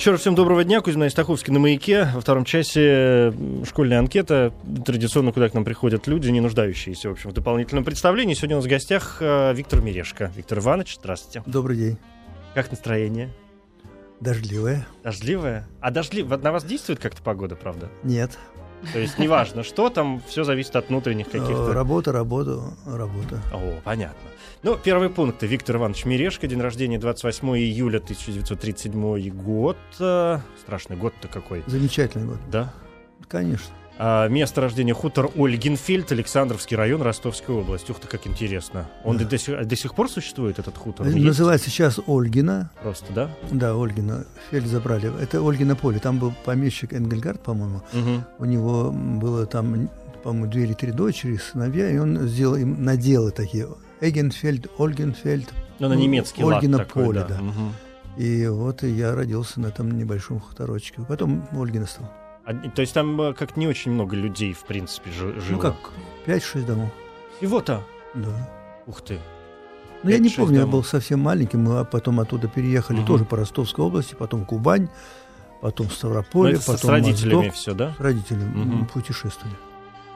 Еще раз всем доброго дня. Кузьма Истаховский на «Маяке». Во втором часе школьная анкета. Традиционно, куда к нам приходят люди, не нуждающиеся, в общем, в дополнительном представлении. Сегодня у нас в гостях э, Виктор Мирешко. Виктор Иванович, здравствуйте. Добрый день. Как настроение? Дождливое. Дождливое? А дождли... на вас действует как-то погода, правда? Нет. То есть неважно, что там, все зависит от внутренних каких-то... Работа, работа, работа. О, понятно. Ну, первый пункт. Виктор Иванович Мирешко, день рождения 28 июля 1937 год. Э, страшный год-то какой. Замечательный год. Да? Конечно. А, место рождения хутор Ольгинфельд, Александровский район, Ростовская область. Ух ты, как интересно. Он да. до, сих, до сих пор существует, этот хутор? Он Называется есть? сейчас Ольгина. Просто, да? Да, Ольгина. Фельд забрали. Это Ольгина поле. Там был помещик Энгельгард, по-моему. Угу. У него было там, по-моему, две или три дочери, сыновья, и он сделал им наделы такие Эгенфельд, Ольгенфельд. Ну, на немецкий Ольгина лад такой, поле, да. да. Угу. И вот я родился на этом небольшом хуторочке. Потом Ольгина стал. А, то есть там э, как-то не очень много людей, в принципе, жило? Ну как, 5-6 домов. Всего-то? Да. Ух ты. Ну, я не помню, домов. я был совсем маленьким, мы потом оттуда переехали угу. тоже по Ростовской области, потом Кубань, потом Ставрополь, ну, потом с родителями Моздок. все, да? С родителями угу. путешествовали.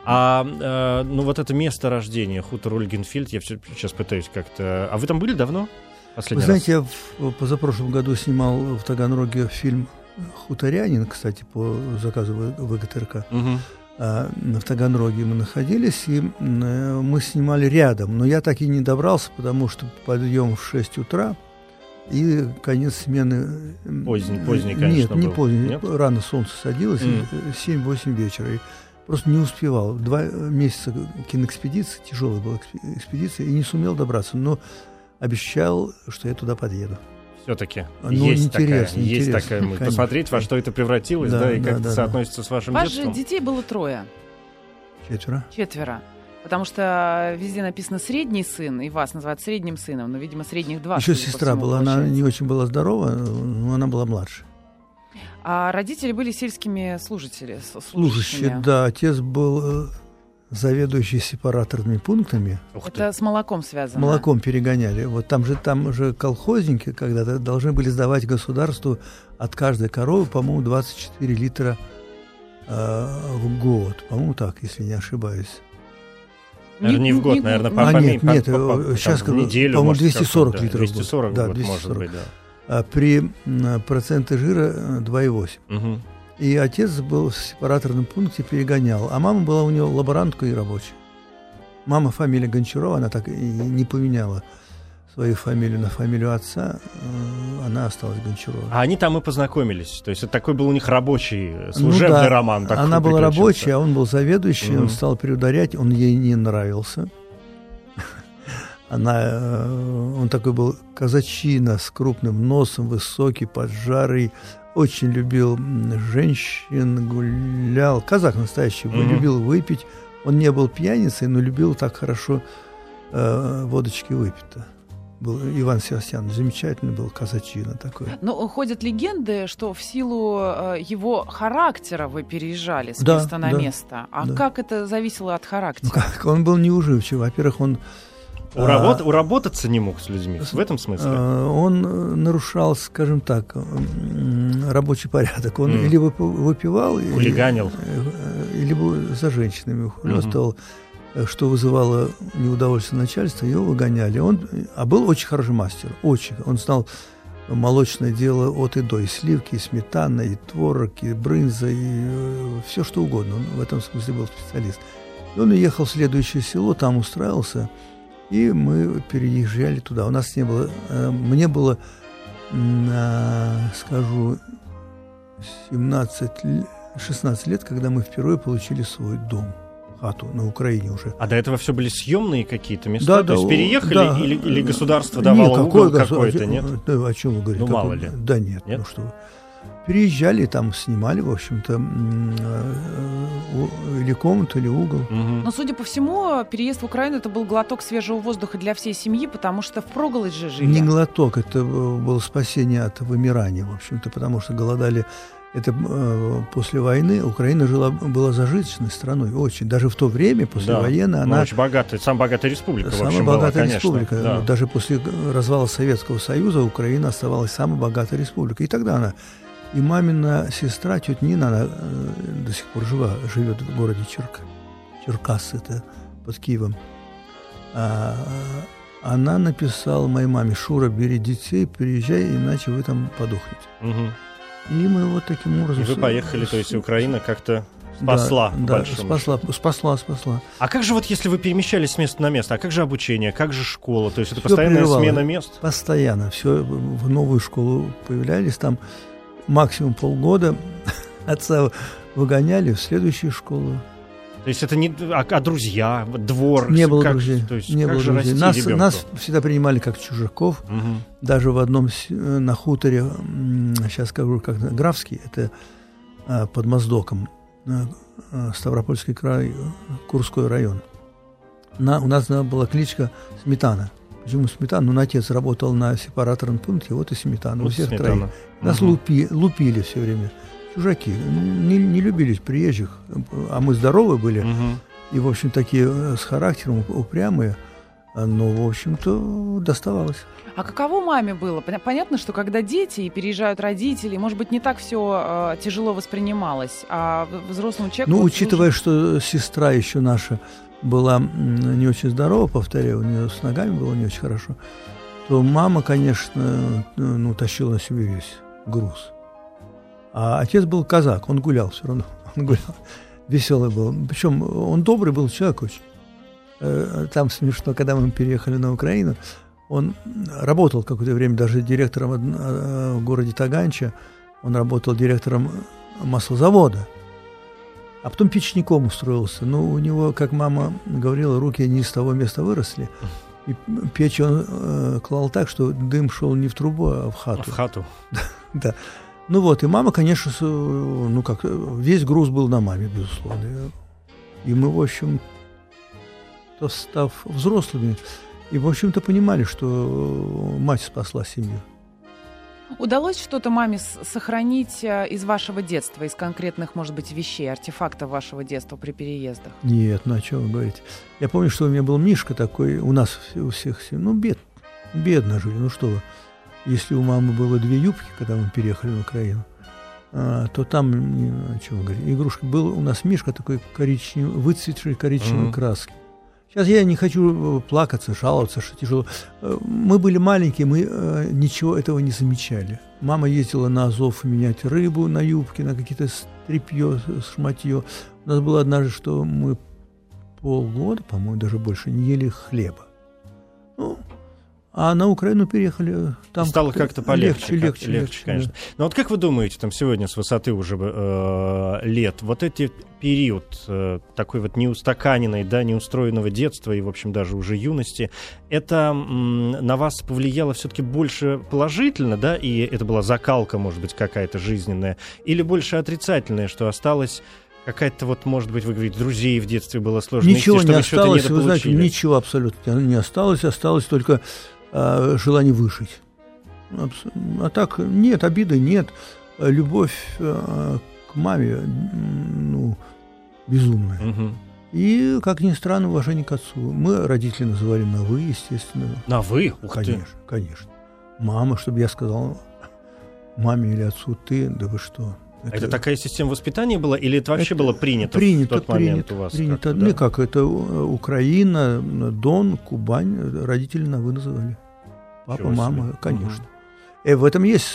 А э, ну вот это место рождения, хутор Ольгенфильд, я все, сейчас пытаюсь как-то... А вы там были давно? Последний вы знаете, раз? я в, позапрошлом году снимал в Таганроге фильм «Хуторянин», кстати, по заказу ВГТРК. Угу. А, в Таганроге мы находились, и мы снимали рядом. Но я так и не добрался, потому что подъем в 6 утра, и конец смены... Поздний, поздний конечно, Нет, не был. поздний. Нет? Рано солнце садилось, mm. 7-8 вечера. И просто не успевал. Два месяца киноэкспедиции, тяжелая была экспедиция, и не сумел добраться. Но обещал, что я туда подъеду. Все-таки ну, есть интересно, такая, есть интересно, такая мысль. Посмотреть, во что это превратилось, да, да и да, как да, это соотносится да. с вашим Вас детством. же детей было трое. Четверо. Четверо. Потому что везде написано средний сын, и вас называют средним сыном, но, видимо, средних два. Еще сестра была, получается. она не очень была здорова, но она была младше. А родители были сельскими служители, служащие. Да, отец был заведующий сепараторными пунктами. Это с молоком связано. Молоком перегоняли. Вот там же там же колхозники когда-то должны были сдавать государству от каждой коровы, по-моему, 24 литра э, в год. По-моему, так, если не ошибаюсь. Наверное, не, не в год, не, наверное, по, а, по, нет, по, нет, по, по, сейчас, там, в неделю, по-моему, 240 литров 240 в год. Да, 240. может быть, да. А при проценте жира 2,8. Угу. И отец был в сепараторном пункте, перегонял. А мама была у него лаборантка и рабочая. Мама фамилия Гончарова, она так и не поменяла свою фамилию на фамилию отца, она осталась Гончарова. А они там и познакомились. То есть это такой был у них рабочий, служебный ну, да. роман. Она была рабочая, а он был заведующий, mm-hmm. он стал приударять, он ей не нравился. Она, он такой был казачина с крупным носом, высокий, поджарый, очень любил женщин, гулял. Казах настоящий, mm-hmm. любил выпить. Он не был пьяницей, но любил так хорошо э, водочки выпить-то. Был Иван Севастьян, замечательный был казачина такой. Но ходят легенды, что в силу э, его характера вы переезжали с да, места на да, место. А да. как это зависело от характера? Ну, как? Он был неуживчив. Во-первых, он Уработ, а, уработаться не мог с людьми, в этом смысле? А, он нарушал, скажем так, рабочий порядок. Он mm. или выпивал, хулиганил, или, или за женщинами ухлёстывал, mm-hmm. что вызывало неудовольствие начальства, его выгоняли. Он, а был очень хороший мастер, очень. Он знал молочное дело от и до, и сливки, и сметана, и творог, и брынза, и э, все что угодно. Он в этом смысле был специалист. И он уехал в следующее село, там устраивался, и мы переезжали туда. У нас не было, э, мне было, скажу, 17, 16 лет, когда мы впервые получили свой дом хату на Украине уже. А до этого все были съемные какие-то места? Да, То да, есть переехали да, или, или государство давало нет, какой угол какой-то, нет? Да, о чем вы говорите? Ну, мало ли. Да нет, нет? ну что Переезжали, там снимали, в общем-то, или комнату, или угол. Угу. Но, судя по всему, переезд в Украину это был глоток свежего воздуха для всей семьи, потому что в проголодь же жили. Не глоток, это было спасение от вымирания, в общем-то, потому что голодали это э, после войны Украина жила, была зажиточной страной, очень. Даже в то время, после да, войны, она... очень богатая, самая богатая республика, самая в общем, богатая была, республика. Конечно, да. Даже после развала Советского Союза Украина оставалась самой богатой республикой. И тогда она И мамина сестра, тетя Нина, она э, до сих пор жива, живет в городе Черк... Черкас, это под Киевом. А, она написала моей маме, Шура, бери детей, приезжай, иначе вы там подохнете. Мгм. И мы вот таким образом... И вы поехали, с- то есть Украина как-то Да, спасла, Да, большому спасла, спасла, спасла. А как же вот если вы перемещались с места на место, а как же обучение, как же школа? То есть это Всё постоянная прерывало. смена мест? Постоянно. Все в новую школу появлялись, там максимум полгода отца выгоняли в следующую школу. То есть это не... А, а друзья, двор? Не было как, друзей. То есть не было друзей. Нас, ребенку? нас всегда принимали как чужаков. Мгм. Даже в одном э, на хуторе, сейчас скажу, как Графский, это а, под Моздоком, э, э, Ставропольский край, Курской район. На, у нас была кличка Сметана. Почему Сметана? Ну, отец работал на сепараторном пункте, вот и Сметана. у Вот всех сметана. троих. Нас Мгм. лупи, лупили все время. Чужаки. Не, не любили приезжих. А мы здоровы были. Мгм. И, в общем, такие э, с характером упрямые. А, Но, в общем-то, доставалось. А каково маме было? Пон- Понятно, что когда дети и переезжают родители, может быть, не так все тяжело воспринималось, а взрослому человеку... Ну, вот учитывая, что сестра еще наша была не очень здорова, повторяю, у нее с ногами было не очень хорошо, то мама, конечно, ну, тащила на себе весь груз. А отец был казак, он гулял все равно, он гулял, веселый был. Причем он добрый был человек очень. Э, Там смешно, когда мы переехали на Украину, он работал какое-то время даже директором э, в городе Таганча, он работал директором маслозавода. А потом печником устроился. Ну, у него, как мама говорила, руки не из того места выросли. И печь он э, клал так, что дым шел не в трубу, а в А хату. В хату. Да. Ну вот, и мама, конечно, с, ну как, весь груз был на маме, безусловно. И мы, в общем, то став взрослыми, и, в общем-то, понимали, что мать спасла семью. Удалось что-то маме сохранить э, из вашего детства, из конкретных, может быть, вещей, артефактов вашего детства при переездах? Нет, ну о чем вы говорите? Я помню, что у меня был Мишка такой, у нас у всех, все- ну, бед, бедно жили, ну что вы. Если у мамы было две юбки, когда мы переехали в Украину, а, то там, о чем вы говорите, игрушка, был у нас Мишка такой коричневый, выцветший коричневой Мгм. краски. Сейчас я не хочу э, плакаться, жаловаться, что тяжело. Э, Мы были маленькие, мы э, ничего этого не замечали. Мама ездила на Азов менять рыбу на юбке, на какие-то стрипье, шматье. У нас было однажды, что мы полгода, по-моему, даже больше не ели хлеба. Ну, а на Украину переехали, там Стало как-то полегче. легче, как- легче, легче, конечно. да. Но вот как вы думаете, там сегодня с высоты уже э, лет, вот эти период э, такой вот неустаканенной, да, неустроенного детства и, в общем, даже уже юности, это м, на вас повлияло все-таки больше положительно, да, и это была закалка, может быть, какая-то жизненная, или больше отрицательная, что осталось какая-то вот, может быть, вы говорите, друзей в детстве было сложно Ничего найти, не осталось, вы знаете, ничего абсолютно не осталось, осталось только э, желание выжить. Абс- А так нет, обиды нет, любовь э, к маме, ну, безумная. Мгм. И, как ни странно, уважение к отцу. Мы родители называли на «вы», естественно. На вы? Ух ты. конечно, конечно. Мама, чтобы я сказал маме или отцу «ты», да вы что. А Это такая система воспитания была, или это вообще Это было принято, принято, в тот момент принято, у вас? Принято. Ну, да? как, это э, Украина, Дон, Кубань, родители на «вы» называли. Папа, себе. мама, конечно. И в этом есть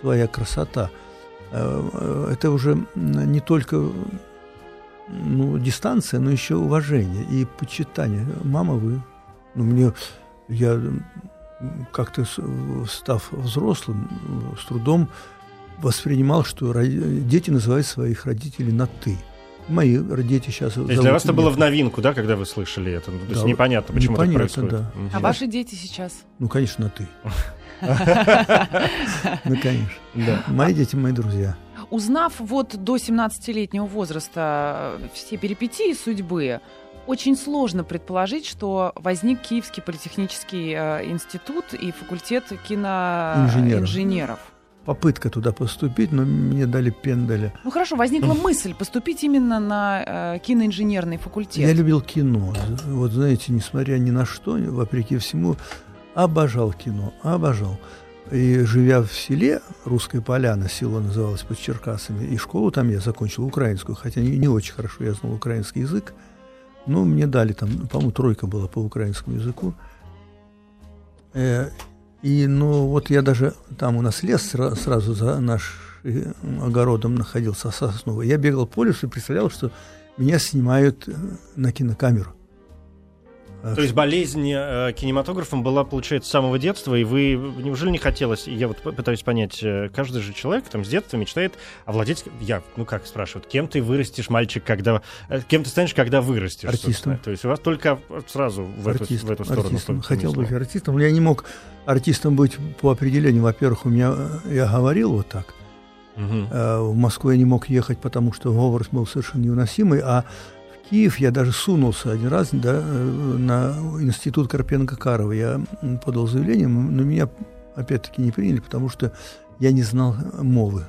своя красота. Э, э, Это уже не только ну, дистанция, но еще уважение и почитание. Мама, вы. Ну, мне, я как-то, став взрослым, с трудом воспринимал, что дети называют своих родителей на «ты». Мои дети сейчас То есть для вас это было в новинку, да, когда вы слышали это? Ну, То есть Да, непонятно, почему непонятно, так происходит. да. Мгм. А ваши дети сейчас? Ну, конечно, «ты». Ну, конечно. Да. Мои дети, мои друзья. Узнав вот до 17-летнего возраста э, все перипетии судьбы, очень сложно предположить, что возник Киевский политехнический э, институт и факультет Инженеров. киноинженеров. Попытка туда поступить, но мне дали пендаля. Ну хорошо, возникла мысль поступить именно на э, киноинженерный факультет. Я любил кино. Вот знаете, несмотря ни на что, вопреки всему, обожал кино, обожал. И живя в селе, Русская Поляна, село называлось под Черкасами, и школу там я закончил украинскую, хотя не, не очень хорошо я знал украинский язык, но мне дали там, по-моему, тройка была по украинскому языку. И, ну, вот я даже, там у нас лес сра- сразу за наш э, огородом находился сосновый. Я бегал по лесу и представлял, что меня снимают э, на кинокамеру. То есть болезнь э, кинематографом была, получается, с самого детства, и вы неужели не хотелось, я вот пытаюсь понять, э, каждый же человек там с детства мечтает овладеть, я, ну как спрашивают, кем ты вырастешь, мальчик, когда, э, кем ты станешь, когда вырастешь? Артистом. То есть у вас только сразу в, Артист, эту, в эту сторону. Артистом. Хотел быть артистом, но я не мог артистом быть по определению. Во-первых, у меня, э, я говорил вот так. Э, В Москву я не мог ехать, потому что говор был совершенно невыносимый, а Киев я даже сунулся один раз да, э, на институт Карпенко-Карова. Я подал заявление, но меня опять-таки не приняли, потому что я не знал мовы.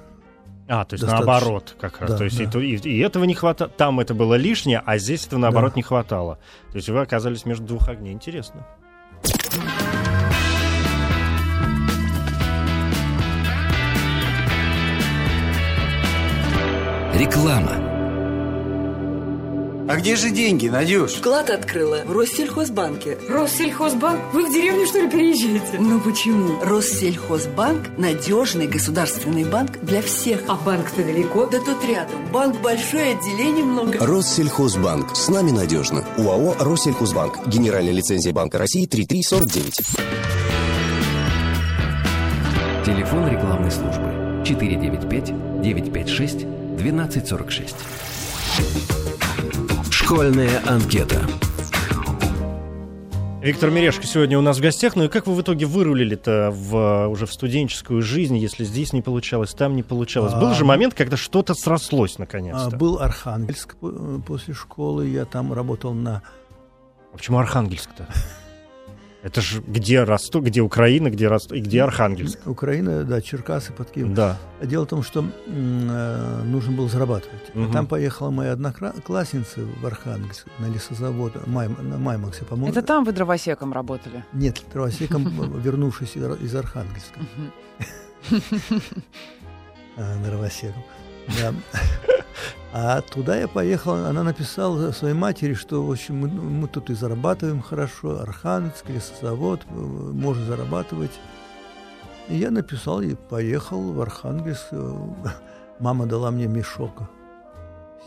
А, то есть Достаточно. наоборот как раз. Да, то есть и, да. то- и- и этого не хватало, там это было лишнее, а здесь этого наоборот Да. не хватало. То есть вы оказались между двух огней. Интересно. Реклама. А где же деньги, Надюш? Вклад открыла в Россельхозбанке. Россельхозбанк? Вы в деревню, что ли, переезжаете? Ну почему? Россельхозбанк – надежный государственный банк для всех. А банк-то далеко. Да тут рядом. Банк большой, отделений много. Россельхозбанк. С нами надежно. УАО «Россельхозбанк». Генеральная лицензия Банка России 3349. Телефон рекламной службы 495-956-1246. Школьная анкета. Виктор Мирешко сегодня у нас в гостях. Ну и как вы в итоге вырулили-то в, уже в студенческую жизнь, если здесь не получалось, там не получалось? Был А, же момент, когда что-то срослось наконец-то. А, Был Архангельск э, после школы, я там работал на... А почему Архангельск-то? Это же где Ростов, где Украина, где Ростов, и где Архангельск? Украина, да, Черкасы под Киевом. Да. Дело в том, что э, нужно было зарабатывать. Мгм. Там поехала моя одноклассница в Архангельск на лесозавод, Майм- на Маймаксе, по-моему. Это там вы дровосеком работали? Нет, дровосеком, вернувшись из Ар- из Архангельска. А, Дровосеком. Да. А туда я поехал, она написала своей матери, что, в общем, мы, мы тут и зарабатываем хорошо, Архангельск, лесозавод, э, можно зарабатывать. И я написал и поехал в Архангельск. Э, Мама дала мне мешок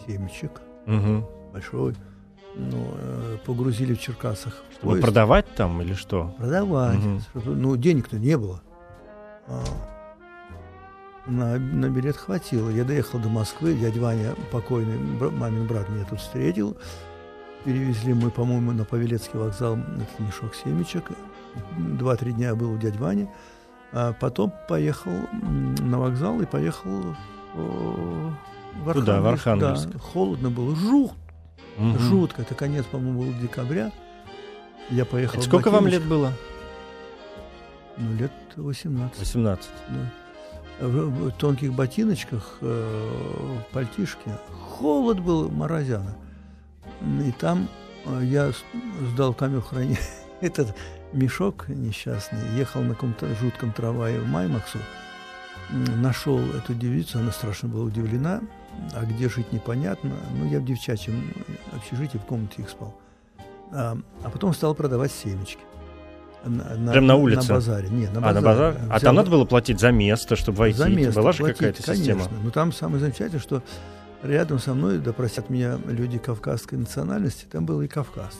семечек Мгм. большой. Ну, э, погрузили в Черкасах. Чтобы поезд. продавать там или что? Продавать. Чтобы- Ну, денег-то не было. На, на билет хватило. Я доехал до Москвы. Дядя Ваня, покойный бра- мамин брат, меня тут встретил. Перевезли мы, по-моему, на Павелецкий вокзал этот мешок семечек. Два-три дня был у дяди Вани. А потом поехал на вокзал и поехал о, в Туда, в Архангельск. Архангельск. Да, холодно было. Жух, Мгм. жутко. Это конец, по-моему, был декабря. Я поехал. Это сколько вам лет было? Ну, лет 18. 18. да. В, тонких ботиночках, э, в пальтишке. Холод был, морозяна. И там э, я сдал камеру хранения этот мешок несчастный, ехал на каком-то жутком трамвае в Маймаксу, нашел эту девицу, она страшно была удивлена, а где жить непонятно. Ну, я в девчачьем общежитии в комнате их спал. А, а потом стал продавать семечки. На, Прям на улице? На базаре. Нет, на А, базаре. на базар? А Взял- там надо было платить за место, чтобы войти? за место Была же какая-то конечно. система? Но там самое замечательное, что рядом со мной, да простят меня люди кавказской национальности, там было и кавказцы.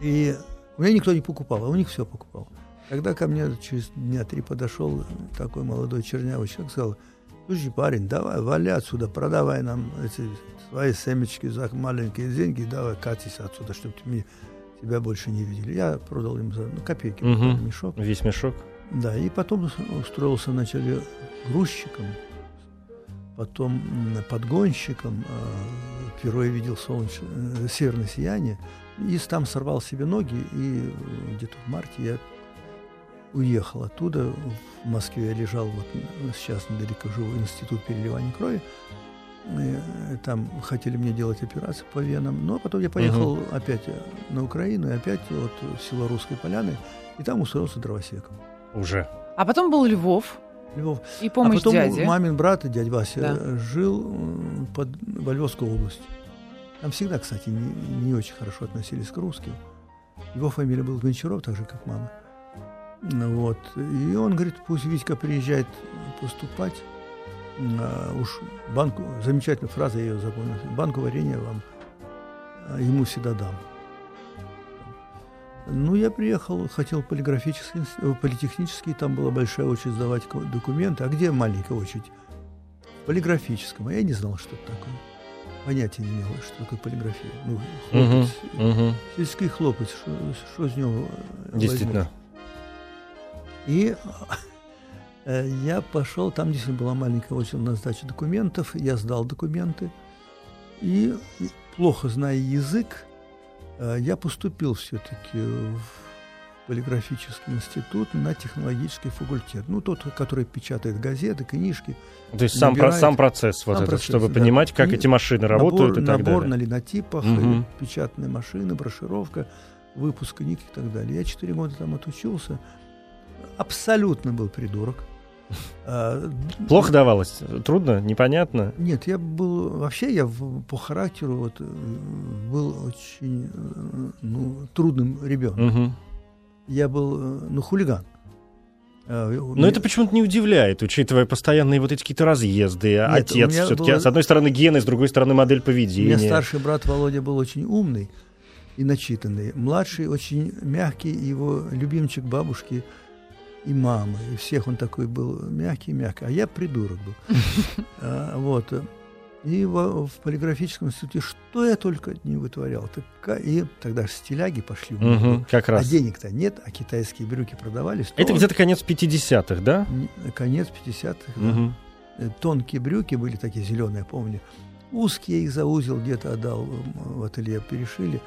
И у меня никто не покупал, а у них все покупал. Когда ко мне через дня три подошел такой молодой чернявый человек, сказал, слушай, парень, давай, вали отсюда, продавай нам эти свои семечки за маленькие деньги, давай катись отсюда, чтобы меня, тебя больше не видели. Я продал им за ну, копейки Мгм. мешок. Весь мешок? Да, и потом устроился вначале грузчиком, потом подгонщиком. Впервые видел солнечное, э, северное сияние. И там сорвал себе ноги, и э, где-то в марте я уехал оттуда. В Москве я лежал, вот сейчас недалеко живу, институт переливания крови. И, э, Там хотели мне делать операцию по венам. Но потом я поехал опять э, на Украину, и опять вот в село Русской Поляны, и там устроился дровосеком. Уже. А потом был Львов Львов. и помощь а потом дяде. мамин брат, дядя Вася, Да. э, жил под, во Львовской области. Там всегда, кстати, не, не очень хорошо относились к русским. Его фамилия была Гончаров, так же, как мама. Ну Вот. И он говорит, пусть Витька приезжает поступать. А, уж банку, замечательная фраза, я ее запомнил. Банку варенья вам а, ему всегда дам. Ну, я приехал, хотел полиграфический, э, политехнический, там была большая очередь сдавать документы. А где маленькая очередь? В полиграфическом. А я не знал, что это такое. Понятия не имел, что такое полиграфия. Ну, хлопец, мгм. сельский хлопец, что, из него э, Действительно. возьмешь? И э, я пошел, там действительно была маленькая очередь на сдачу документов, я сдал документы. И, плохо зная язык, э, я поступил все-таки в полиграфический институт на технологический факультет. Ну, тот, который печатает газеты, книжки. То есть сам, про- сам процесс, вот сам этот, процесс, чтобы да. понимать, как И эти машины работают набор, и так набор далее. на линотипах, э, печатные машины, брошировка, выпуск книг и так далее. Я четыре года там отучился. Абсолютно был придурок. А, Плохо давалось? Трудно? Непонятно? Нет, я был... Вообще я в- по характеру вот, э, был очень э, ну, трудным ребенком. Мгм. Я был, э, ну, хулиган. А, у Но меня- это почему-то не удивляет, учитывая постоянные вот эти какие-то разъезды. Нет, Отец у все-таки, было- с одной стороны, гены, с другой стороны, модель У поведения. меня старший брат Володя был очень умный и начитанный. Младший очень мягкий, его любимчик бабушки и мамы. И всех он такой был мягкий-мягкий. А я придурок был. А, Вот. И во- в полиграфическом институте что я только не вытворял. Така- И тогда ж стиляги пошли. в. Мгм, как А раз. денег-то нет, а китайские брюки продавались. Это то где-то конец 50-х, да? Конец 50-х. да. Мгм. Э, тонкие брюки были такие зеленые, помню. Узкие их за узел где-то отдал в ателье, перешили.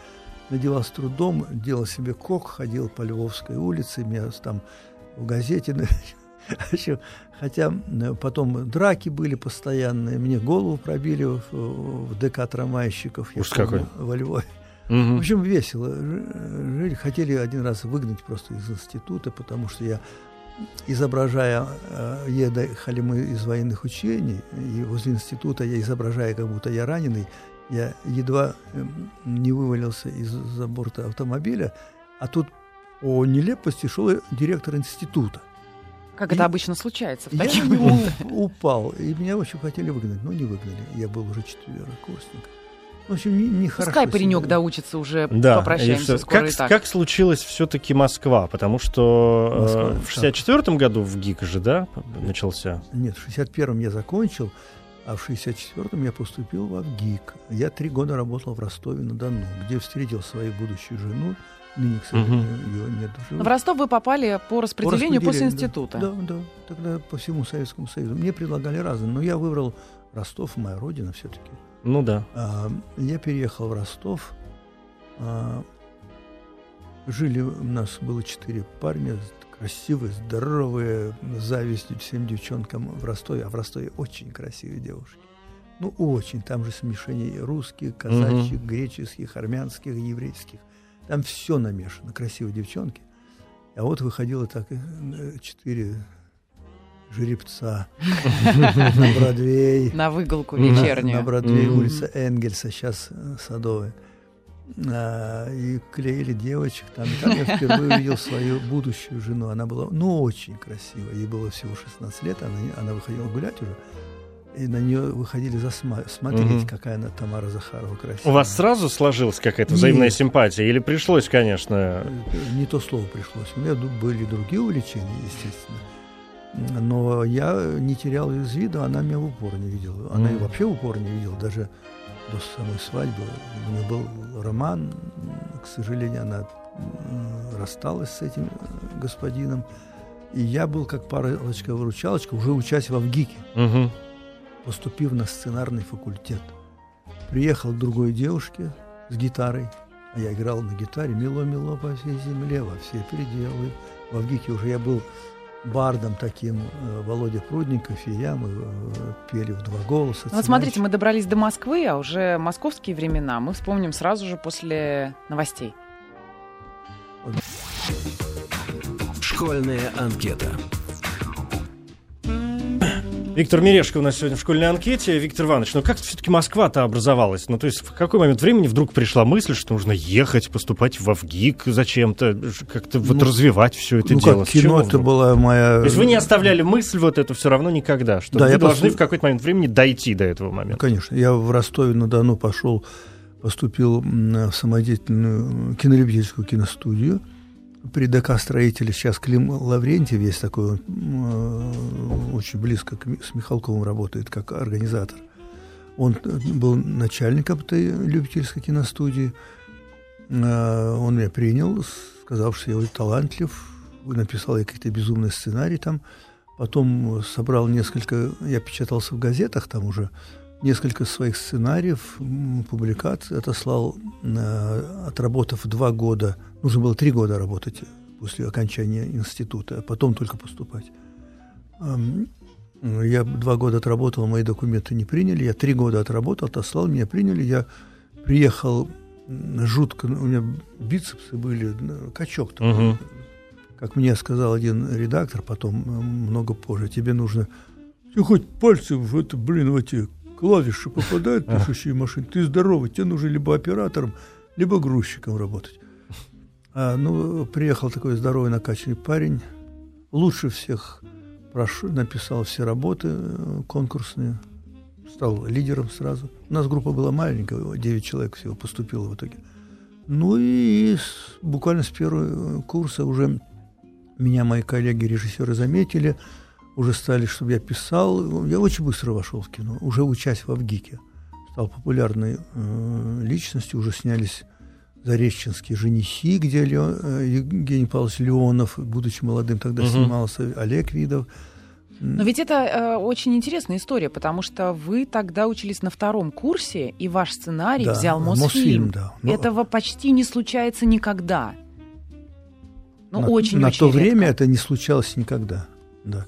Надевал с трудом, делал себе кок, ходил по Львовской улице, меня там в газете. в Хотя э, потом драки были постоянные, мне голову пробили в, в ДК трамвайщиков. Ужас помню, какой. Во Львове. В Мгм. общем, весело жи- жили. Хотели один раз выгнать просто из института, потому что я, изображая, э, ехали мы из военных учений, и возле института я изображая, как будто я раненый, я едва эм, не вывалился из-за борта автомобиля, а тут о нелепости шел директор института. Как это обычно случается в Я таких на него упал, и меня очень хотели выгнать, но не выгнали. Я был уже четверокурсник. В общем, не, не хорошо Пускай паренек доучится уже, Да, и попрощаемся скоро как, и так. как случилась все-таки Москва? Потому что э, Москва, в 64-м году в ГИК же, да, начался? Нет, в 61-м я закончил, а в 64-м я поступил в АВГИК. Я три года работал в Ростове-на-Дону, где встретил свою будущую жену. Ныне, к сожалению, ее нет в живых. В Ростов вы попали по По распределению после распределению, да. института. Да, да, тогда по всему Советскому Союзу. Мне предлагали разные, но я выбрал Ростов, моя родина все-таки. Ну да. А, Я переехал в Ростов. А, Жили у нас было четыре парня, красивые, здоровые, с завистью всем девчонкам в Ростове. А в Ростове очень красивые девушки. Ну, очень. Там же смешение русских, казачьих, греческих, армянских, еврейских. Там все намешано. Красивые девчонки. А вот выходило так э, четыре жеребца на Бродвей. На выголку вечернюю. На Бродвее Мгм. улица Энгельса, сейчас э, Садовая. А, и клеили девочек там. И там я впервые увидел свою будущую жену. Она была, ну, очень красивая. Ей было всего 16 лет, она, она выходила гулять уже. И на нее выходили засма- смотреть, Мгм. какая она Тамара Захарова красивая. У вас сразу сложилась какая-то взаимная Нет. симпатия? Или пришлось, конечно... Э, Не то слово пришлось. У меня были другие увлечения, естественно. Но я не терял ее из виду, она меня в упор не видела. Она и Мгм. вообще в упор не видела, даже до самой свадьбы. У нее был роман, к сожалению, она м, рассталась с этим э, господином. И я был как палочка-выручалочка, уже учась в ВГИКе, Мгм. Поступив на сценарный факультет. Приехал к другой девушке с гитарой, а я играл на гитаре «Мило-мило по всей земле, во все пределы». В Авгике уже я был бардом таким, э, Володя Прудников и я, мы э, пели в два голоса. Ну Вот смотрите, мы добрались до Москвы, а уже московские времена мы вспомним сразу же после новостей. Школьная анкета. Виктор Мирешко у нас сегодня в школьной анкете. Виктор Иванович, ну как все-таки Москва-то образовалась? Ну то есть в какой момент времени вдруг пришла мысль, что нужно ехать, поступать в ВГИК зачем-то, как-то вот Ну, развивать все это ну, дело? как кино, это была моя... То есть вы не оставляли мысль вот эту все равно никогда, что Да, вы должны посту- в какой-то момент времени дойти до этого Ну, момента. Конечно. Я в Ростове-на-Дону пошел, поступил в самодеятельную кинолюбительскую киностудию. При ДК строителе сейчас Клим Лаврентьев есть такой, он, м, очень близко к с Михалковым работает как организатор. Он э, был начальником этой любительской киностудии. Э, Он меня принял, сказав, что я очень талантлив, написал я какие-то безумные сценарии там. Потом собрал несколько, я печатался в газетах там уже, несколько своих сценариев, публикаций, отослал, э, отработав два года, нужно было три года работать после окончания института, а потом только поступать. Я два года отработал, мои документы не приняли, я три года отработал, отослал, меня приняли, я приехал жутко, у меня бицепсы были, н- качок такой, Мгм. как мне сказал один редактор потом, много позже, тебе нужно... Тебе хоть пальцы в это, блин, в эти клавиши попадают, пишущие машины, ты здоровый, тебе нужно либо оператором, либо грузчиком работать. А, ну, приехал такой здоровый накачанный парень, лучше всех прошу, написал все работы э, конкурсные, стал лидером сразу. У нас группа была маленькая, 9 человек всего поступило в итоге. Ну и с- буквально с первого курса уже меня мои коллеги-режиссеры заметили, уже стали, чтобы я писал. Я очень быстро вошел в кино, уже учась в Авгике. Стал популярной э, личностью, уже снялись Зареченские женихи, где Лео- э, Евгений Павлович Леонов, будучи молодым, тогда Мгм. снимался, Олег Видов. Но ведь это э, очень интересная история, потому что вы тогда учились на втором курсе, и ваш сценарий Да, взял Мосфильм. Мосфильм, да. Но- Этого почти не случается никогда. Ну, на, очень на очень то редко. время это не случалось никогда. Да.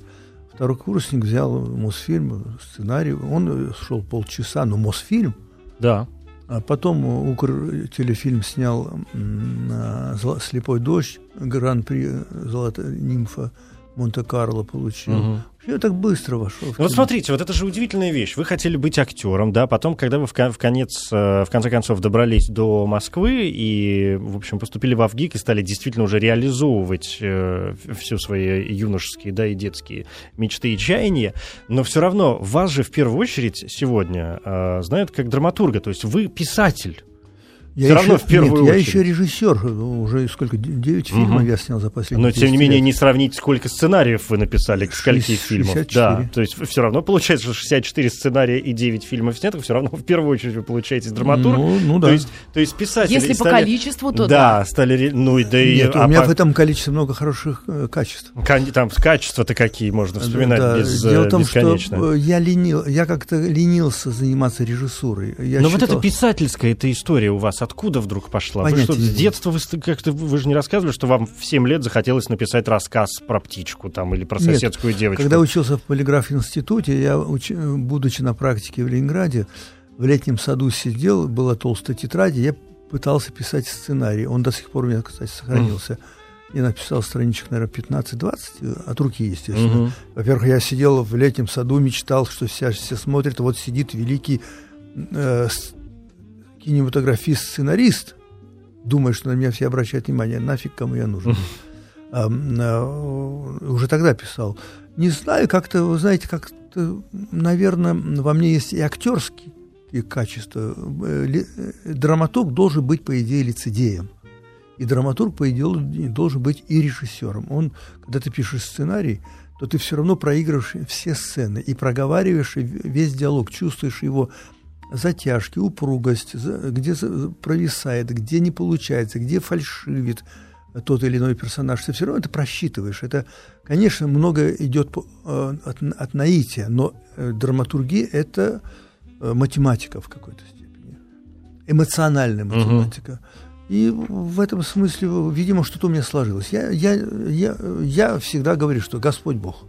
Второй курсник взял Мосфильм, сценарий, он шел полчаса, но Мосфильм, Да. а потом Укр телефильм снял м, на «Зла- «Слепой дождь», гран-при «Золотая нимфа» Монте-Карло получил. Мгм. Я так быстро вошел. Ну Вот смотрите, вот это же удивительная вещь. Вы хотели быть актером, да, потом, когда вы в, в конец, э, в конце концов добрались до Москвы и, в общем, поступили в Авгик и стали действительно уже реализовывать э, все свои юношеские, да, и детские мечты и чаяния, но все равно вас же в первую очередь сегодня э, знают как драматурга, то есть вы писатель. Я равно еще- в первую нет, я очередь. еще режиссер. Уже сколько? Девять фильмов Мгм. я снял за последние Но, тем не 10 менее, лет. не сравнить, сколько сценариев вы написали, к скольки Шесть- фильмов. 64. Да, то есть все равно получается, что 64 сценария и 9 фильмов снятых, все равно в первую очередь вы получаете драматург. Ну, ну да. То есть, то есть писатели Если по стали- количеству, то да, да. стали, ну и да и Нет, а у меня по- в этом количестве много хороших э, качеств. кон- там качества-то какие можно вспоминать Да, без, э, Дело в том, бесконечно. что э, я ленил, я как-то ленился заниматься режиссурой. Я Но вот считал- эта писательская эта история у вас откуда вдруг пошла? Вы Понятия что, не с детства вы как-то вы же не рассказывали, что вам в 7 лет захотелось написать рассказ про птичку там или про Нет, соседскую девочку? Когда учился в полиграф-институте, я, уч- будучи на практике в Ленинграде, в летнем саду сидел, была толстая тетрадь, я пытался писать сценарий. Он до сих пор у меня, кстати, сохранился. Я написал страничек, наверное, 15-20, э, от руки, естественно. Мгм. Во-первых, я сидел в летнем саду, мечтал, что все, все смотрят, вот сидит великий э, кинематографист-сценарист, думает, что на меня все обращают внимание, нафиг кому я нужен. А, а, уже тогда писал. Не знаю, как-то, вы знаете, как-то, наверное, во мне есть и актерские качества. Э, э, Драматург должен быть, по идее, лицедеем. И драматург, по идее, должен быть и режиссером. Он, когда ты пишешь сценарий, то ты все равно проигрываешь все сцены и проговариваешь весь диалог, чувствуешь его затяжки, упругость, где провисает, где не получается, где фальшивит тот или иной персонаж. Ты все равно это просчитываешь. Это, конечно, много идет э, от, от наития, но э, драматургия – это э, математика в какой-то степени. Эмоциональная математика. И в этом смысле, видимо, что-то у меня сложилось. Я, я, я, я всегда говорю, что Господь Бог.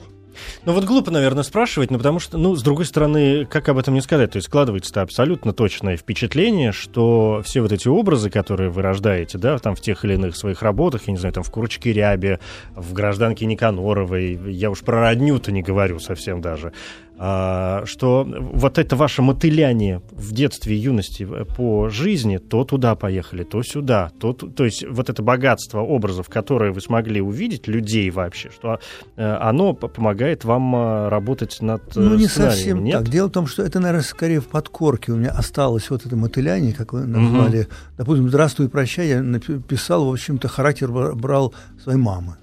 Ну вот глупо, наверное, спрашивать, но потому что, ну, с другой стороны, как об этом не сказать? То есть складывается абсолютно точное впечатление, что все вот эти образы, которые вы рождаете, да, там в тех или иных своих работах, я не знаю, там в «Курочке Рябе», в «Гражданке Никаноровой», я уж про родню-то не говорю совсем даже, что вот это ваше мотыляние в детстве и юности э, по жизни, то туда поехали, то сюда, то, то есть вот это богатство образов, которые вы смогли увидеть, людей вообще, что э, оно помогает вам а, работать над э, Ну, не совсем нет? так. Дело в том, что это, наверное, скорее в подкорке у меня осталось вот это мотыляние, как вы назвали. Допустим, «Здравствуй, прощай» я написал, в общем-то, характер бра- брал своей мамы.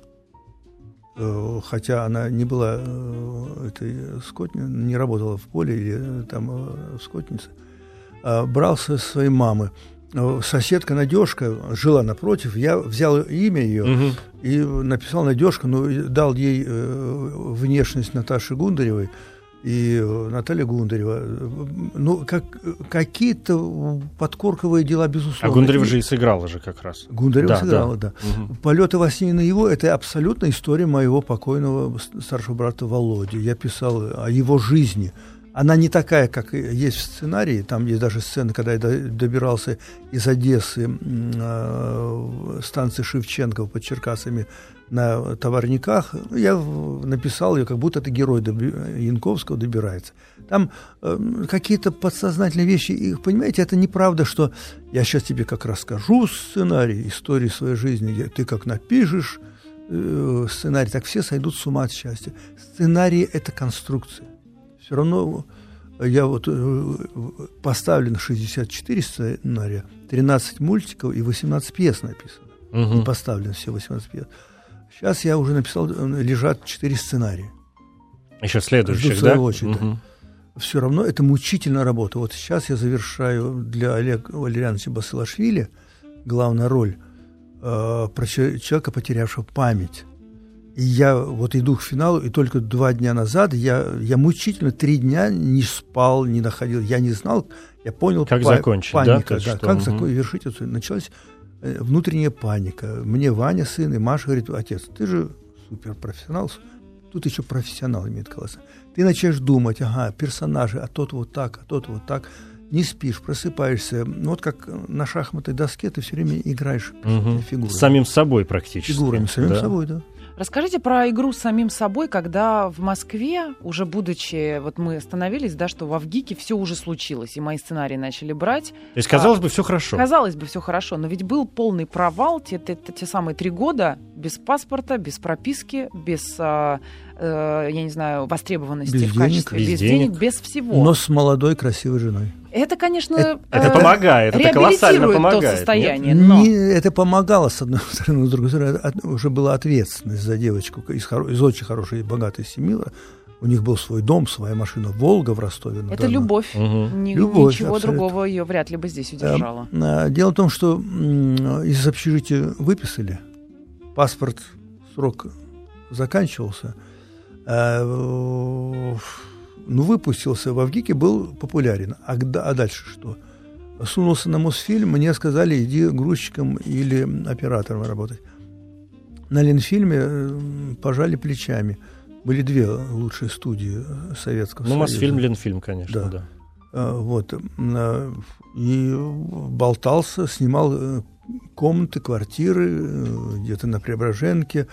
Э, Хотя она не была э, этой скотни, не работала в поле или э, там в скотнице. А брал со своей мамы. Соседка Надежка жила напротив, я взял имя ее, Мгм. и написал Надежка, ну, и дал ей внешность Наташи Гундаревой и э, Наталья Гундарева. Ну, как, какие-то подкорковые дела, безусловно. А Гундарева И- же и сыграла же как раз. Гундарева Да, сыграла, да. Мгм. «Полеты во сне и наяву» — это абсолютно история моего покойного старшего брата Володи. Я писал о его жизни. Она не такая, как есть в сценарии. Там есть даже сцена, когда я до- добирался из Одессы, э, станции Шевченков под Черкасами на товарниках. Ну, Я написал ее, как будто это герой доби- Янковского добирается. Там э, какие-то подсознательные вещи. И, понимаете, это неправда, что я сейчас тебе как расскажу сценарий истории своей жизни. Я- Ты как напишешь э, сценарий, так все сойдут с ума от счастья. Сценарий – это конструкция. Все равно я вот э, поставлен 64 сценария, 13 мультиков и 18 пьес написано. Мгм. И поставлен все 18 пьес. Сейчас я уже написал, э, лежат 4 сценария. Еще следующих, Жду да? очередь, да. Мгм. все равно это мучительная работа. Вот сейчас я завершаю для Олега Валерьяновича Басилашвили главную роль э, про че- человека, потерявшего память. И я вот иду к финалу, и только два дня назад я, я мучительно три дня не спал, не находил, я не знал, я понял Как па- закончить, да, паника, есть что, как завершить эту Началась э, внутренняя паника. Мне Ваня, сын, и Маша говорит, отец, ты же суперпрофессионал, тут еще профессионал имеет колоссально. Ты начинаешь думать, ага, персонажи, а тот вот так, а тот вот так. Не спишь, просыпаешься. Ну, вот как на шахматной доске ты все время играешь Мгм. фигурами. С самим собой практически. фигурами, самим да. собой, да. Расскажите про игру с самим собой, когда в Москве, уже будучи, вот мы остановились, да, что во ВГИКе все уже случилось, и мои сценарии начали брать. То есть, казалось бы, все хорошо. Казалось бы, все хорошо, но ведь был полный провал те, те, те- те самые три года без паспорта, без прописки, без, а, э, я не знаю, востребованности Без в денег. качестве, Без без, денег. денег, без всего. Но с молодой, красивой женой. Это, конечно, Это э, помогает, это колоссально помогает. то нет? состояние, но... Не- это помогало, с одной стороны, с другой стороны, от- уже была ответственность за девочку из, хоро- из очень хорошей и богатой семьи. У них был свой дом, своя машина «Волга» в Ростове. Это любовь. Мгм. Ни- Любовь, Ничего абсолютно. другого ее вряд ли бы здесь Э, удержало. а, Дело в том, что м, из общежития выписали, паспорт, срок заканчивался, а, ну, выпустился, в Авгике был популярен. А, а дальше что? Сунулся на Мосфильм, мне сказали, иди грузчиком или оператором работать. На Ленфильме э, пожали плечами. Были две лучшие студии э, Советского Ну, Союза. Мосфильм, Ленфильм, конечно, Да. да. Вот. И болтался, снимал э, комнаты, квартиры, э, где-то на Преображенке,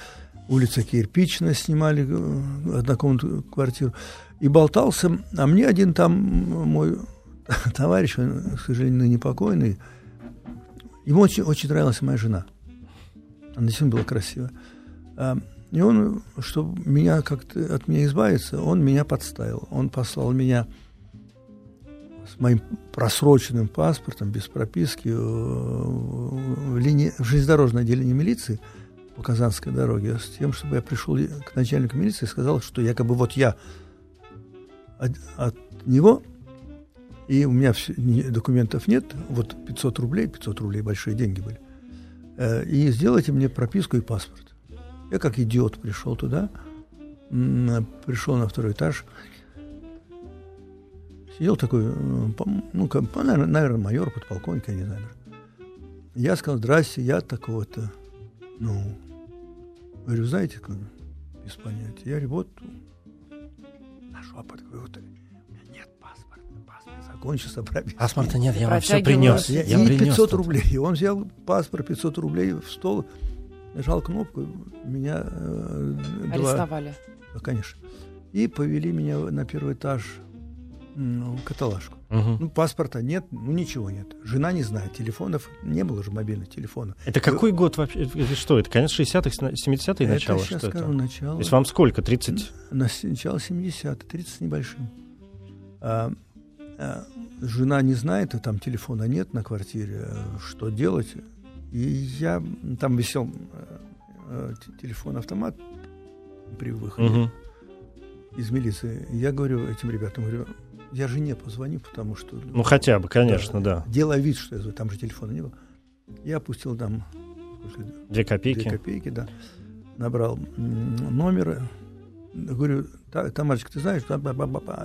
улица Кирпичная снимали э, однокомнатную квартиру. И болтался, а мне один там мой товарищ, он, к сожалению, ныне покойный, ему очень, очень нравилась моя жена. Она действительно была красивая. А, И он, чтобы меня как-то от меня избавиться, он меня подставил. Он послал меня с моим просроченным паспортом, без прописки, э, в, линии, в железнодорожное отделение милиции по Казанской дороге, с тем, чтобы я пришел к начальнику милиции и сказал, что якобы вот я от, от него, и у меня не- документов нет, вот 500 рублей, 500 рублей большие деньги были, э, и сделайте мне прописку и паспорт. Я как идиот пришел туда, пришел на второй этаж, сидел такой, э, ну, наверное, майор, подполковник, я не знаю. Я сказал, здрасте, я такого-то. Ну, говорю, знаете, без понятия. Я говорю, вот, на шепот, говорю, вот, у меня нет паспорта, паспорт закончился, прописка. Паспорта нет, я вам все принес. Я, Я и принес 500 тут. рублей. И он взял паспорт, 500 рублей в стол, нажал кнопку, меня э, два, Арестовали. да, конечно. И повели меня на первый этаж в каталажку. Мгм. Ну, паспорта нет, ну ничего нет. Жена не знает, телефонов, не было же мобильных телефонов. Это какой год вообще? Это что, это конец 60-х, 70-е это начало? сейчас Что скажу, это? начало. То есть вам сколько? 30? На с- начало 70 30 с небольшим. А, а, жена не знает, и там телефона нет на квартире, э, что делать. И я, там висел э, э, телефон-автомат при выходе Мгм. из милиции. Я говорю этим ребятам, говорю, я жене позвоню, потому что... Ну, хотя бы, конечно, да. Делая вид, что я звоню, там же телефона не было. Я опустил там Две Две копейки. копейки, да. Набрал номер. Говорю, «Та- Тамарочка, ты знаешь,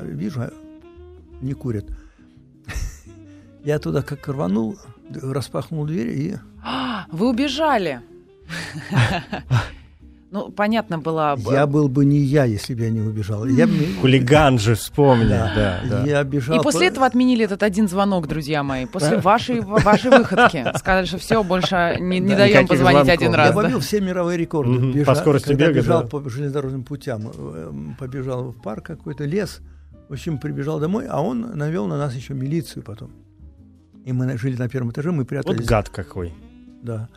вижу, а не курят. Я туда как рванул, распахнул дверь и... А, Вы убежали. Ну, понятно было. Я был бы не я, если бы я не убежал. Я, бы- Хулиган же, вспомни. Да, да. я бежал... И после по- этого отменили этот один звонок, друзья мои. После вашей, вашей выходки. Сказали, что все, больше не, не Да, даем позвонить звонков. один Я раз. да. побил все мировые рекорды. Мгм, по Бежа- скорости бега, бежал да. по железнодорожным путям, э, побежал в парк какой-то, лес. В общем, прибежал домой, а он навел на нас еще милицию потом. И мы жили на первом этаже, мы Вот прятались, гад какой. да,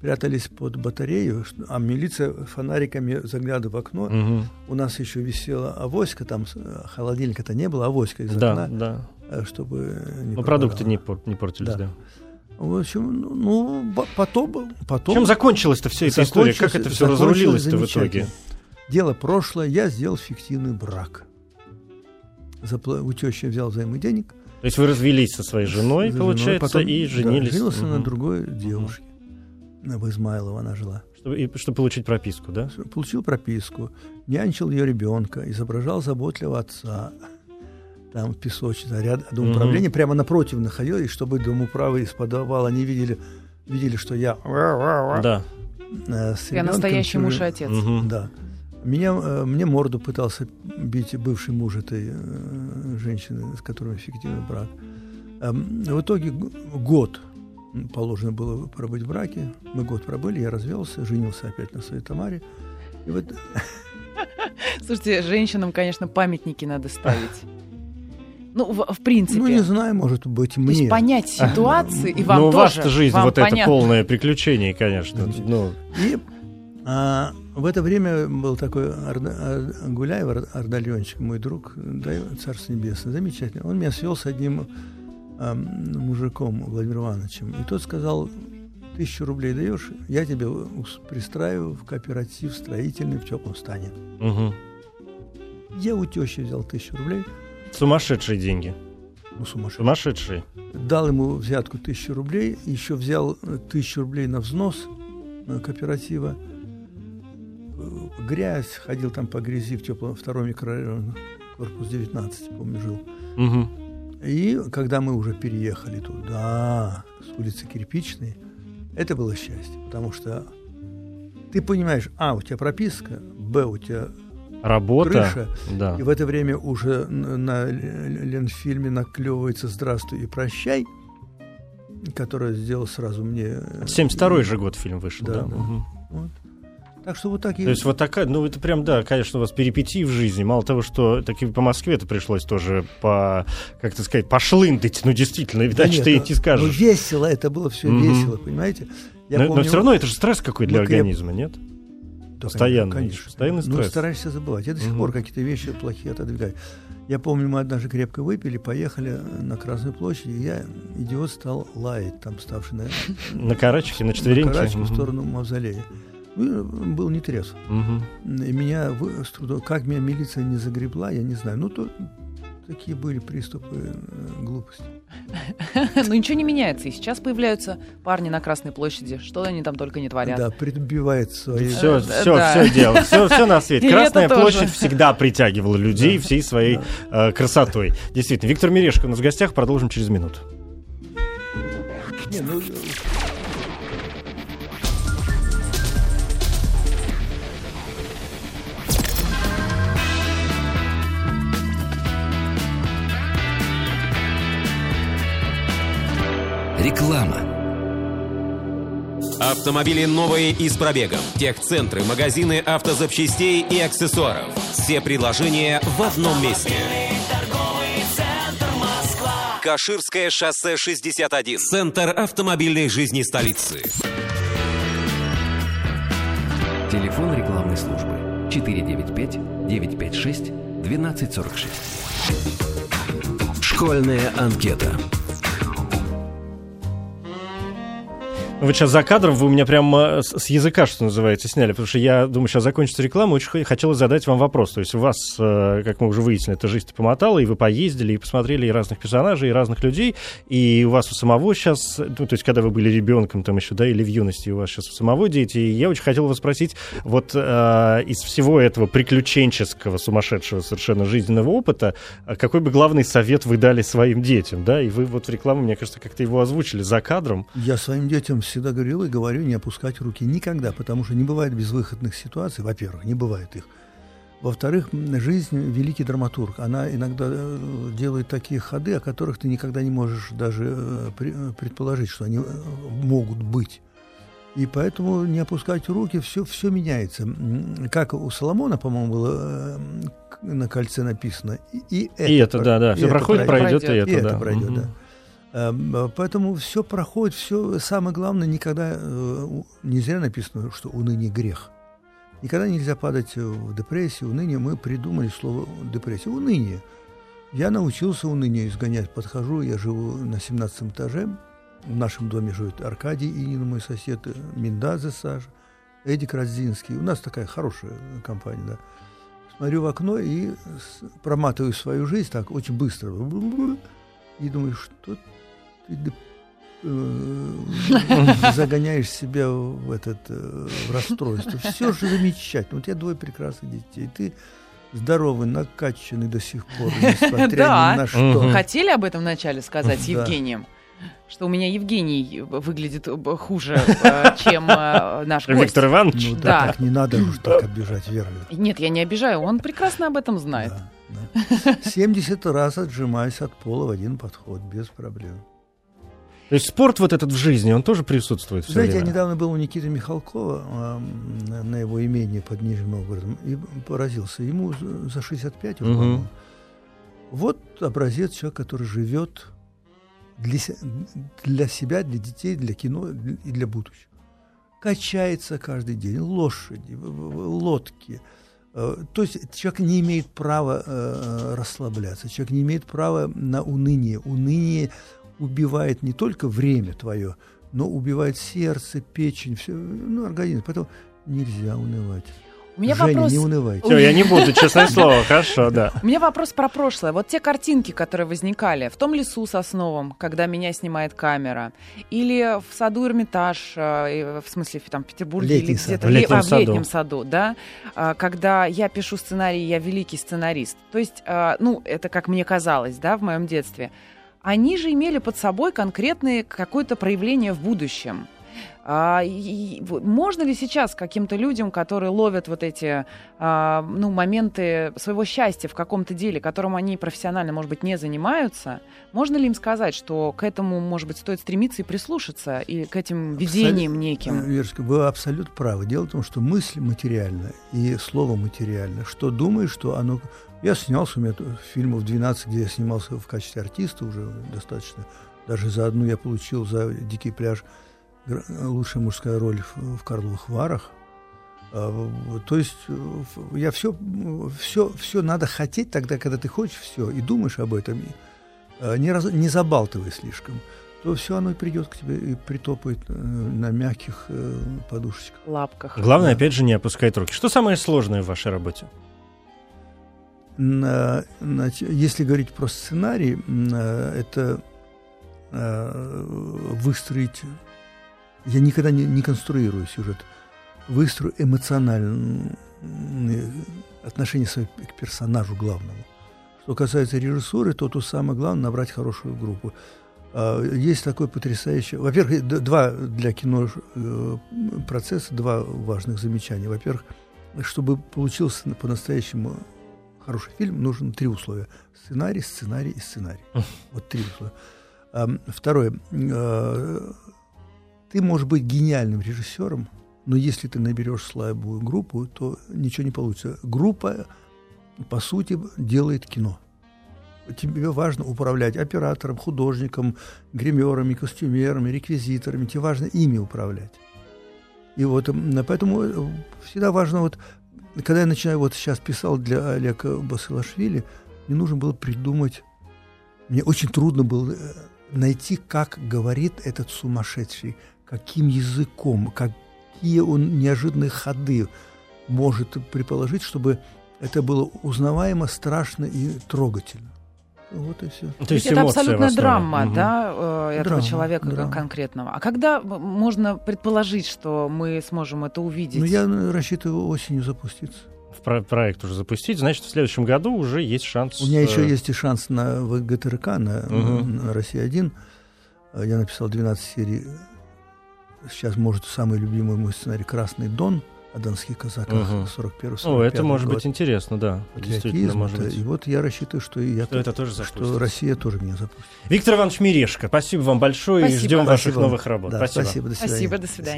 прятались под батарею, а милиция фонариками заглядывала в окно. Мгм. У нас еще висела авоська, там э, холодильника-то не было, авоська из Да, окна, да. э, чтобы не Ну, продукты не, пор- не портились, Да. да. В общем, ну, ну, потом... потом Чем закончилась-то вся эта история? Как это все разрулилось-то в итоге? Дело прошлое, я сделал фиктивный брак. Запла- У тещи взял взаймы денег. То есть вы развелись со своей женой, за получается, потом, и да, женились. женился на Мгм. другой девушке. В Измайлово она жила. Чтобы, и- чтобы получить прописку, да? Получил прописку, нянчил ее ребенка, изображал заботливого отца. Там в песочнице, ряд дом управления, прямо напротив находилось, чтобы дом управы из подвала не видели, видели, что я Да. э, с Я настоящий муж и отец. Мгм. Да. Меня, э, мне морду пытался бить бывший муж этой э, женщины, с которой фиктивный брак. Эм, В итоге год положено было пробыть в браке. Мы год пробыли, я развелся, женился опять на своей Тамаре. И вот Слушайте, женщинам, конечно, памятники надо ставить. Ну, в, в принципе. Ну, не знаю, может быть, То есть мне. понять ситуации, и вам ну, тоже. ваша жизнь, вам вот это понятно. полное приключение, конечно. Ну, И а, в это время был такой Ар- Гуляев, Ардальончик, мой друг, дай Царство Небесное, замечательный. Он меня свел с одним ам, мужиком, Владимиром Ивановичем. И тот сказал, тысячу рублей даешь, я тебя ус- пристраиваю в кооператив строительный в теплом стане. мгм. Я у тещи взял тысячу рублей, Сумасшедшие деньги. ну, сумасшедший. Сумасшедшие. Дал ему взятку тысячу рублей, еще взял э, тысячу рублей на взнос э, кооператива. Э, Грязь, ходил там по грязи в теплом втором микрорайоне, корпус 19, помню, жил. Мгм. И когда мы уже переехали туда, с улицы Кирпичной, это было счастье, потому что ты понимаешь, а, у тебя прописка, б, у тебя Работа. крыша, Да. и в это время уже на Ленфильме наклевывается «Здравствуй и прощай», которое сделал сразу мне... э, 72-й же год фильм вышел, да? Да, да. Мгм. Вот. Так что вот так и... То есть вот такая, ну это прям, да, конечно, у вас перипетии в жизни. Мало того, что таки по Москве это пришлось тоже по, как это сказать, пошлындыть, ну действительно, Да иначе нет, ты и ну, не скажешь. Ну, весело, это было все Мгм. весело, понимаете? Я но, но помню- все равно это же стресс какой для креп- организма, нет? Да, постоянно, конечно. постоянный Ну, стресс. стараешься забывать. Я до сих Мгм. пор какие-то вещи плохие отодвигаю. Я помню, мы однажды крепко выпили, поехали на Красную площадь, и я, идиот, стал лаять, там, ставший на, На карачке, на четвереньке. карачке в сторону мавзолея. Ну, был не трезв. И меня с трудом, как меня милиция не загребла, я не знаю. Ну, то такие были приступы э, глупости. Но ничего не меняется. И сейчас появляются парни на Красной площади. Что они там только не творят. Да, прибивает свои... Все, Э, все, да. все дело, все, все на свете. И Красная площадь всегда притягивала людей всей своей э, красотой. Действительно. Виктор Мирешко у нас в гостях. Продолжим через минуту. Не, ну, Реклама. Автомобили новые и с пробегом. Техцентры, магазины автозапчастей и аксессуаров. Все предложения в одном месте. Каширское шоссе 61. Центр автомобильной жизни столицы. Телефон рекламной службы 495-956-1246. Школьная анкета. Вы сейчас за кадром, вы у меня прям э, с языка, что называется, сняли, потому что я думаю, сейчас закончится реклама, очень хотелось задать вам вопрос. То есть у вас, э, как мы уже выяснили, эта жизнь помотала, и вы поездили, и посмотрели и разных персонажей, и разных людей, и у вас у самого сейчас, ну, то есть когда вы были ребенком там еще, да, или в юности, у вас сейчас у самого дети, и я очень хотел вас спросить, вот э, из всего этого приключенческого, сумасшедшего совершенно жизненного опыта, а какой бы главный совет вы дали своим детям, да, и вы вот в рекламе, мне кажется, как-то его озвучили за кадром, Я своим детям всегда говорил и говорю не опускать руки никогда, потому что не бывает безвыходных ситуаций, во-первых, не бывает их. Во-вторых, жизнь – великий драматург. Она иногда э, делает такие ходы, о которых ты никогда не можешь даже э, э, предположить, что они могут быть. И поэтому не опускать руки, все, все меняется. Как у Соломона, по-моему, было на кольце написано. И, и это, и это, про- да, да, и все проходит, пройдет, и пройдет. это, и да. это пройдет, Мгм. да. Эм, э, Поэтому все проходит, все самое главное, никогда э, не зря написано, что уныние грех. Никогда нельзя падать э, в депрессию, уныние. Мы придумали слово депрессия. Уныние. Я научился уныние изгонять. Подхожу, я живу на 17 этаже. В нашем доме живет Аркадий Инин, мой сосед, Миндаза Саша, Эдик Радзинский. У нас такая хорошая компания, да. Смотрю в окно и проматываю свою жизнь так очень быстро. И думаю, что ты э, загоняешь себя в этот э, в расстройство. Все же замечательно. У тебя двое прекрасных детей. Ты здоровый, накачанный до сих пор, несмотря Да. ни на что. Хотели об этом вначале сказать с. Евгением? Что у меня Евгений выглядит э, хуже, э, чем наш гость. Виктор Иванович, Ну Да. да, так не надо уж так обижать Веру. Нет, я не обижаю, он прекрасно об этом знает. Да, да. 70 раз отжимаюсь от пола в один подход, без проблем. То есть спорт вот этот в жизни, он тоже присутствует все Знаете, я время? недавно был у Никиты Михалкова ам, на, его имении под Нижним Новгородом и поразился. Ему за за 65 уже, Мгм. по-моему. Вот образец человека, который живет для, для себя, для детей, для кино и для будущего. Качается каждый день, лошади, лодки. Э, То есть человек не имеет права э, расслабляться, человек не имеет права на уныние. Уныние убивает не только время твое, но убивает сердце, печень, все, ну, организм. Поэтому нельзя унывать. У меня Женя, вопрос... не унывайте. Все, я не буду, честное слово, хорошо, да. У меня вопрос про прошлое. Вот те картинки, которые возникали в том лесу сосновом, когда меня снимает камера, или в саду Эрмитаж, э, в смысле там в Петербурге Летний или где-то В летнем а, в саду. летнем саду, да, А, когда я пишу сценарий, я великий сценарист. То есть, а, ну, это как мне казалось, да, в моем детстве. Они же имели под собой конкретное какое-то проявление в будущем. А, и- можно ли сейчас каким-то людям, которые ловят вот эти а, ну, моменты своего счастья в каком-то деле, которым они профессионально, может быть, не занимаются, можно ли им сказать, что к этому, может быть, стоит стремиться и прислушаться, и к этим видениям неким? Верочка, вы абсолютно правы. Дело в том, что мысль материальна и слово материально. Что думаешь, что оно... Я снялся, у меня фильмов 12, где я снимался в качестве артиста уже достаточно. Даже за одну я получил за «Дикий пляж» лучшая мужская роль в, в «Карловых Варах». А, То есть э, я все, все, все надо хотеть тогда, когда ты хочешь все и думаешь об этом, и, э, не, раз- не забалтывай слишком, то все оно и придет к тебе и притопает э, на мягких э, подушечках. лапках. Главное, Да. опять же, не опускать руки. Что самое сложное в вашей работе? Если говорить про сценарий, э, это э, выстроить... Я никогда не, не конструирую сюжет. Выстрою эмоциональные отношение свое к персонажу главному. Что касается режиссуры, то тут самое главное набрать хорошую группу. А, Есть такой потрясающий... Во-первых, два для кино э, процесса, два важных замечания. Во-первых, чтобы получился по-настоящему хороший фильм, нужно три условия. Сценарий, сценарий и сценарий. Вот три условия. Ам, Второе. Э, ты можешь быть гениальным режиссером, но если ты наберешь слабую группу, то ничего не получится. Группа, по сути, делает кино. Тебе важно управлять оператором, художником, гримерами, костюмерами, реквизиторами. Тебе важно ими управлять. И вот поэтому э, всегда важно вот когда я начинаю, вот сейчас писал для Олега Басилашвили, мне нужно было придумать, мне очень трудно было э, найти, как говорит этот сумасшедший, каким языком, какие он неожиданные ходы может предположить, чтобы это было узнаваемо, страшно и трогательно. Вот и все. То То есть это абсолютная драма, Мгм. да, э, этого Драма, человека драма. конкретного. А когда можно предположить, что мы сможем это увидеть? Но я э, рассчитываю осенью запуститься. В про- проект уже запустить, значит, в следующем году уже есть шанс. У меня э, еще есть и шанс на ВГТРК, на, Мгм. на «Россия-1». Я написал 12 серий. Сейчас, может, самый любимый мой сценарий «Красный Дон» о донских казаках Мгм. 41 О, это может быть интересно, да. Действительно, может быть. И вот я рассчитываю, что и я Что это тоже запустится. что Россия тоже меня запустит. Виктор Иванович Мирешко, спасибо вам большое и Спасибо. ждем ваших Спасибо. новых работ. Да, спасибо. спасибо. До свидания. Спасибо, до свидания.